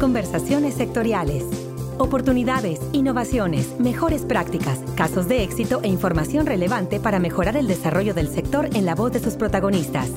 Conversaciones sectoriales. Oportunidades, innovaciones, mejores prácticas, casos de éxito e información relevante para mejorar el desarrollo del sector en la voz de sus protagonistas.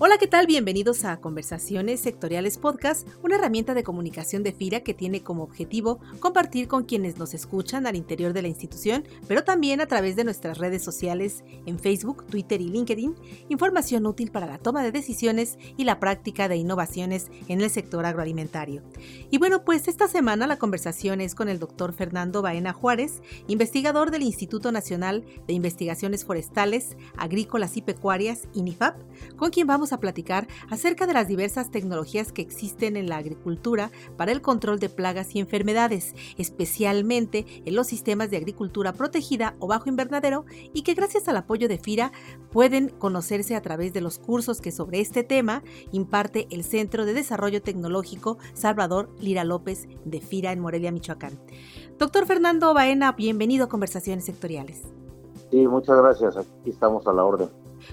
Hola, ¿qué tal? Bienvenidos a Conversaciones Sectoriales Podcast, una herramienta de comunicación de FIRA que tiene como objetivo compartir con quienes nos escuchan al interior de la institución, pero también a través de nuestras redes sociales en Facebook, Twitter y LinkedIn, información útil para la toma de decisiones y la práctica de innovaciones en el sector agroalimentario. Y bueno, pues esta semana la conversación es con el doctor Fernando Baena Juárez, investigador del Instituto Nacional de Investigaciones Forestales, Agrícolas y Pecuarias, INIFAP, con quien vamos a platicar acerca de las diversas tecnologías que existen en la agricultura para el control de plagas y enfermedades, especialmente en los sistemas de agricultura protegida o bajo invernadero y que gracias al apoyo de FIRA pueden conocerse a través de los cursos que sobre este tema imparte el Centro de Desarrollo Tecnológico Salvador Lira López de FIRA en Morelia, Michoacán. Doctor Fernando Baena, bienvenido a Conversaciones Sectoriales. Sí, muchas gracias. Aquí estamos a la orden.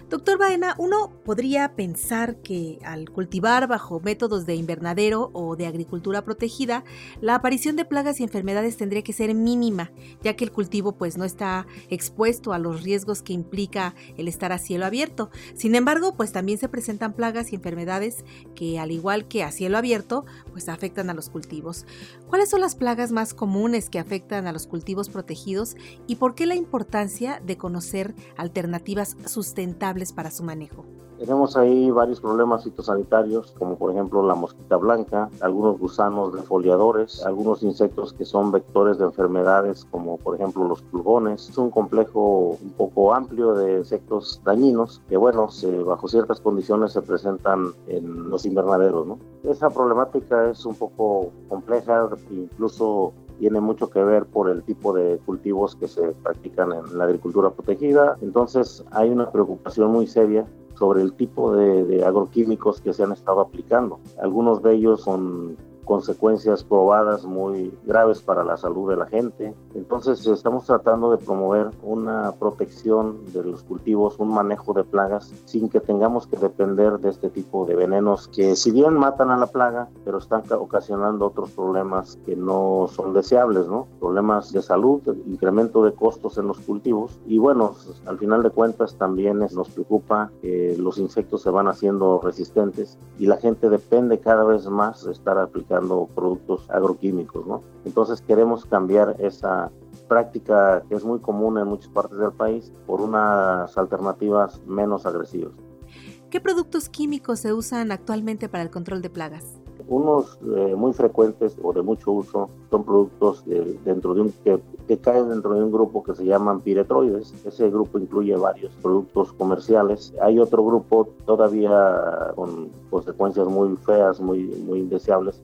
Doctor Baena, uno podría pensar que al cultivar bajo métodos de invernadero o de agricultura protegida, la aparición de plagas y enfermedades tendría que ser mínima, ya que el cultivo pues no está expuesto a los riesgos que implica el estar a cielo abierto. Sin embargo, pues también se presentan plagas y enfermedades que al igual que a cielo abierto, pues afectan a los cultivos. ¿Cuáles son las plagas más comunes que afectan a los cultivos protegidos y por qué la importancia de conocer alternativas sustentables para su manejo. Tenemos ahí varios problemas fitosanitarios, como por ejemplo la mosquita blanca, algunos gusanos defoliadores, algunos insectos que son vectores de enfermedades, como por ejemplo los pulgones. Es un complejo un poco amplio de insectos dañinos que, bueno, bajo ciertas condiciones se presentan en los invernaderos. ¿no? Esa problemática es un poco compleja, incluso tiene mucho que ver por el tipo de cultivos que se practican en la agricultura protegida. Entonces hay una preocupación muy seria sobre el tipo de, agroquímicos que se han estado aplicando. Algunos de ellos son consecuencias probadas muy graves para la salud de la gente. Entonces estamos tratando de promover una protección de los cultivos, un manejo de plagas sin que tengamos que depender de este tipo de venenos que si bien matan a la plaga, pero están ocasionando otros problemas que no son deseables, ¿no? Problemas de salud, incremento de costos en los cultivos y bueno, al final de cuentas también nos preocupa que los insectos se van haciendo resistentes y la gente depende cada vez más de estar aplicando productos agroquímicos, ¿no? Entonces queremos cambiar esa práctica que es muy común en muchas partes del país por unas alternativas menos agresivas. ¿Qué productos químicos se usan actualmente para el control de plagas? Unos eh, muy frecuentes o de mucho uso son productos dentro de un, que, que, caen dentro de un grupo que se llaman piretroides. Ese grupo incluye varios productos comerciales. Hay otro grupo todavía con consecuencias muy feas, muy, muy indeseables,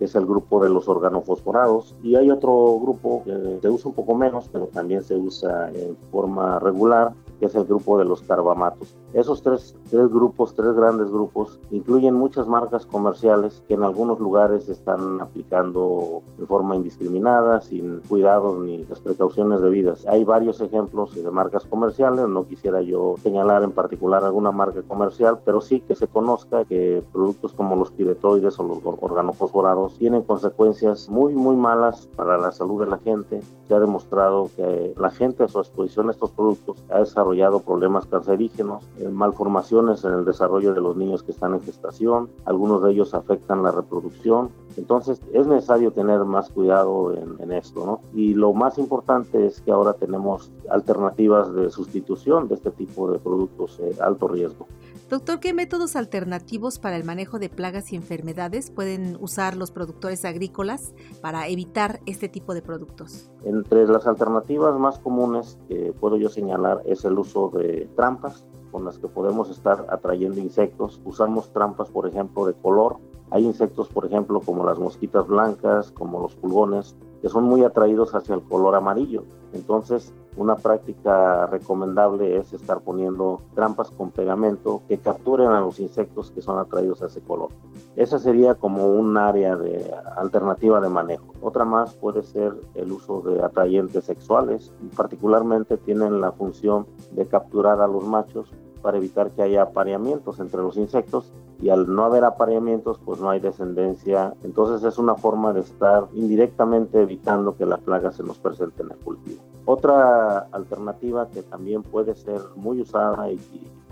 es el grupo de los organofosforados, y hay otro grupo que se usa un poco menos, pero también se usa en forma regular, que es el grupo de los carbamatos. Esos tres, tres grupos, tres grandes grupos, incluyen muchas marcas comerciales que en algunos lugares están aplicando de forma indiscriminada, sin cuidados ni las precauciones debidas. Hay varios ejemplos de marcas comerciales, no quisiera yo señalar en particular alguna marca comercial, pero sí que se conozca que productos como los piretoides o los organofosforados tienen consecuencias muy, muy malas para la salud de la gente. Se ha demostrado que la gente a su exposición a estos productos ha desarrollado problemas cancerígenos, eh, malformaciones en el desarrollo de los niños que están en gestación, algunos de ellos afectan la reproducción, entonces es necesario tener más cuidado en, esto, ¿no? Y lo más importante es que ahora tenemos alternativas de sustitución de este tipo de productos de alto riesgo. Doctor, ¿qué métodos alternativos para el manejo de plagas y enfermedades pueden usar los productores agrícolas para evitar este tipo de productos? Entre las alternativas más comunes que puedo yo señalar es el uso de trampas con las que podemos estar atrayendo insectos. Usamos trampas, por ejemplo, de color. Hay insectos, por ejemplo, como las mosquitas blancas, como los pulgones, que son muy atraídos hacia el color amarillo. Entonces, una práctica recomendable es estar poniendo trampas con pegamento que capturen a los insectos que son atraídos a ese color. Esa sería como un área de alternativa de manejo. Otra más puede ser el uso de atrayentes sexuales, particularmente tienen la función de capturar a los machos para evitar que haya apareamientos entre los insectos y al no haber apareamientos pues no hay descendencia, entonces es una forma de estar indirectamente evitando que las plagas se nos presenten en el cultivo. Otra alternativa que también puede ser muy usada y,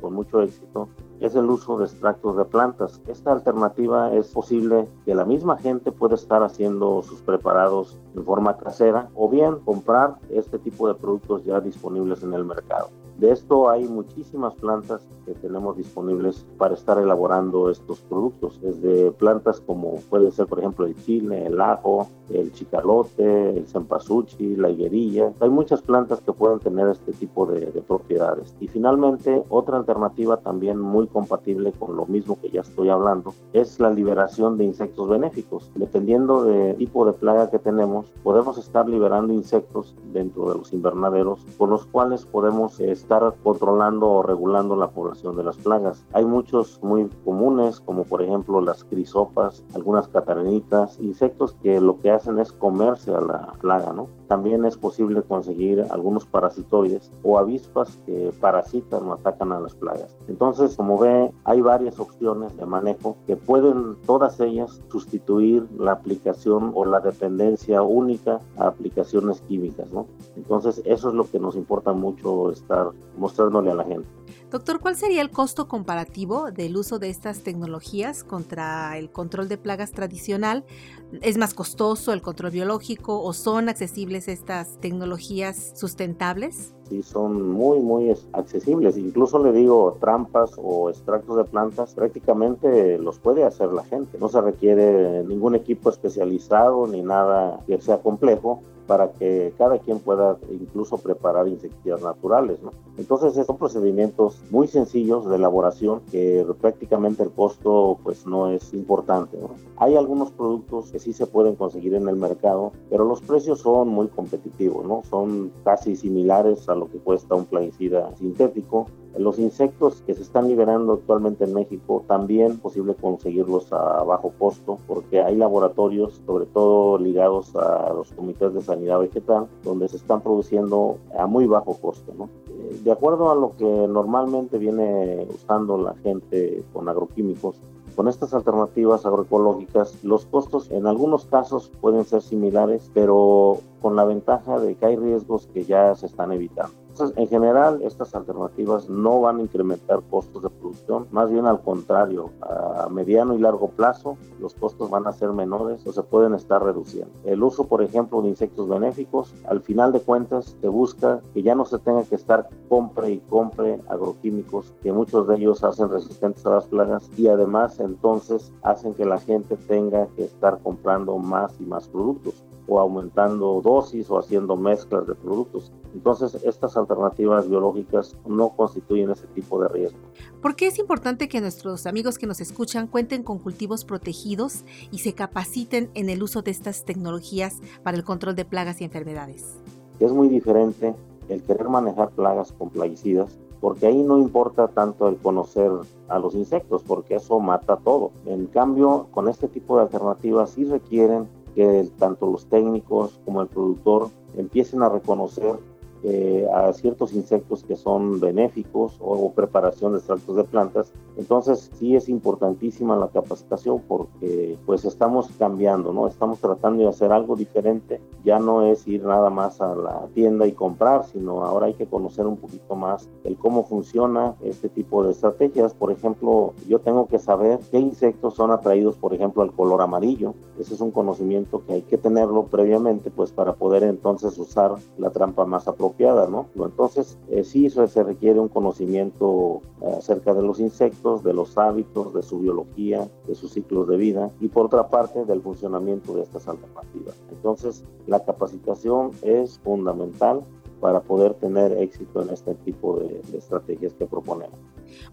con mucho éxito es el uso de extractos de plantas. Esta alternativa es posible que la misma gente pueda estar haciendo sus preparados en forma casera o bien comprar este tipo de productos ya disponibles en el mercado. De esto hay muchísimas plantas que tenemos disponibles para estar elaborando estos productos, desde plantas como puede ser por ejemplo el chile, el ajo, el chicalote, el cempasúchil, la higuerilla. Hay muchas plantas que pueden tener este tipo de, de, propiedades. Y finalmente, otra alternativa también muy compatible con lo mismo que ya estoy hablando es la liberación de insectos benéficos. Dependiendo del tipo de plaga que tenemos, podemos estar liberando insectos dentro de los invernaderos con los cuales podemos estar controlando o regulando la población de las plagas. Hay muchos muy comunes, como por ejemplo las crisopas, algunas catarinitas, insectos que lo que hacen es comerse a la plaga, ¿no? También es posible conseguir algunos parasitoides o avispas que parasitan o atacan a las plagas. Entonces, como ve, hay varias opciones de manejo que pueden todas ellas sustituir la aplicación o la dependencia única a aplicaciones químicas, ¿no? Entonces, eso es lo que nos importa mucho estar mostrándole a la gente. Doctor, ¿cuál sería el costo comparativo del uso de estas tecnologías contra el control de plagas tradicional? ¿Es más costoso el control biológico o son accesibles estas tecnologías sustentables? Sí, son muy, muy accesibles. Incluso le digo, trampas o extractos de plantas prácticamente los puede hacer la gente. No se requiere ningún equipo especializado ni nada que sea complejo para que cada quien pueda incluso preparar insecticidas naturales. ¿no? Entonces son procedimientos muy sencillos de elaboración que prácticamente el costo pues no es importante. Hay algunos productos que sí se pueden conseguir en el mercado, pero los precios son muy competitivos, ¿no? son casi similares a lo que cuesta un plaguicida sintético los insectos que se están liberando actualmente en México también es posible conseguirlos a bajo costo porque hay laboratorios, sobre todo ligados a los comités de sanidad vegetal, donde se están produciendo a muy bajo costo. Eh, de acuerdo a lo que normalmente viene usando la gente con agroquímicos, con estas alternativas agroecológicas, los costos en algunos casos pueden ser similares, pero con la ventaja de que hay riesgos que ya se están evitando en general, estas alternativas no van a incrementar costos de producción, más bien al contrario, a mediano y largo plazo los costos van a ser menores o se pueden estar reduciendo. El uso, por ejemplo, de insectos benéficos, al final de cuentas se busca que ya no se tenga que estar compre y compre agroquímicos, que muchos de ellos hacen resistentes a las plagas y además entonces hacen que la gente tenga que estar comprando más y más productos o aumentando dosis o haciendo mezclas de productos. Entonces, estas alternativas biológicas no constituyen ese tipo de riesgo. ¿Por qué es importante que nuestros amigos que nos escuchan cuenten con cultivos protegidos y se capaciten en el uso de estas tecnologías para el control de plagas y enfermedades? Es muy diferente el querer manejar plagas con plaguicidas porque ahí no importa tanto el conocer a los insectos, porque eso mata todo. En cambio, con este tipo de alternativas sí requieren que tanto los técnicos como el productor empiecen a reconocer eh, a ciertos insectos que son benéficos o, preparación de extractos de plantas. Entonces sí es importantísima la capacitación porque pues estamos cambiando, ¿no? Estamos tratando de hacer algo diferente. Ya no es ir nada más a la tienda y comprar, sino ahora hay que conocer un poquito más el cómo funciona este tipo de estrategias. Por ejemplo, yo tengo que saber qué insectos son atraídos, por ejemplo, al color amarillo. Ese es un conocimiento que hay que tenerlo previamente pues para poder entonces usar la trampa más apropiada ¿no? Entonces, eh, sí se requiere un conocimiento eh, acerca de los insectos, de los hábitos, de su biología, de sus ciclos de vida y por otra parte del funcionamiento de estas alternativas. Entonces, la capacitación es fundamental para poder tener éxito en este tipo de, estrategias que proponemos.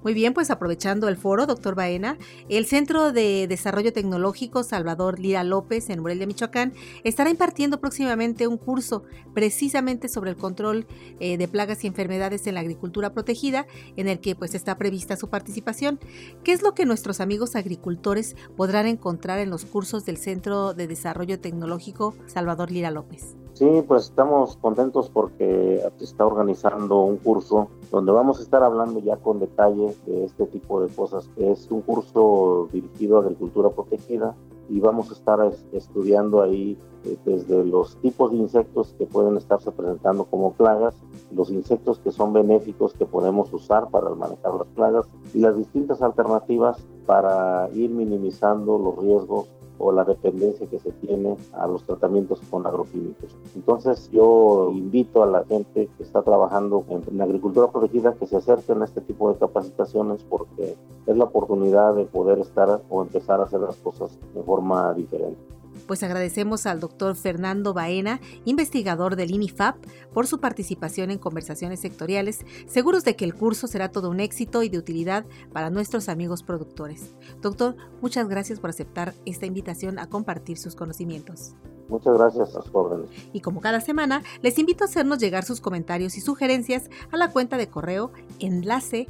Muy bien, pues aprovechando el foro, doctor Baena, el Centro de Desarrollo Tecnológico Salvador Lira López en Morelia, Michoacán, estará impartiendo próximamente un curso precisamente sobre el control eh, de plagas y enfermedades en la agricultura protegida, en el que pues está prevista su participación. ¿Qué es lo que nuestros amigos agricultores podrán encontrar en los cursos del Centro de Desarrollo Tecnológico Salvador Lira López? Sí, pues estamos contentos porque se está organizando un curso donde vamos a estar hablando ya con detalle de este tipo de cosas. Es un curso dirigido a agricultura protegida y vamos a estar estudiando ahí eh, desde los tipos de insectos que pueden estarse presentando como plagas, los insectos que son benéficos que podemos usar para manejar las plagas y las distintas alternativas para ir minimizando los riesgos o la dependencia que se tiene a los tratamientos con agroquímicos. Entonces yo invito a la gente que está trabajando en, agricultura protegida que se acerquen a este tipo de capacitaciones porque es la oportunidad de poder estar o empezar a hacer las cosas de forma diferente pues agradecemos al doctor Fernando Baena, investigador del INIFAP, por su participación en conversaciones sectoriales, seguros de que el curso será todo un éxito y de utilidad para nuestros amigos productores. Doctor, muchas gracias por aceptar esta invitación a compartir sus conocimientos. Muchas gracias a sus órdenes. Y como cada semana, les invito a hacernos llegar sus comentarios y sugerencias a la cuenta de correo enlace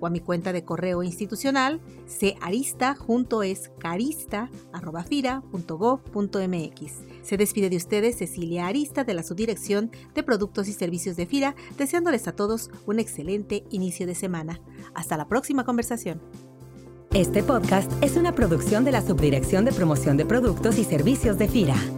o a mi cuenta de correo institucional carista junto es. Se despide de ustedes Cecilia Arista de la Subdirección de Productos y Servicios de FIRA, deseándoles a todos un excelente inicio de semana. Hasta la próxima conversación. Este podcast es una producción de la Subdirección de Promoción de Productos y Servicios de FIRA.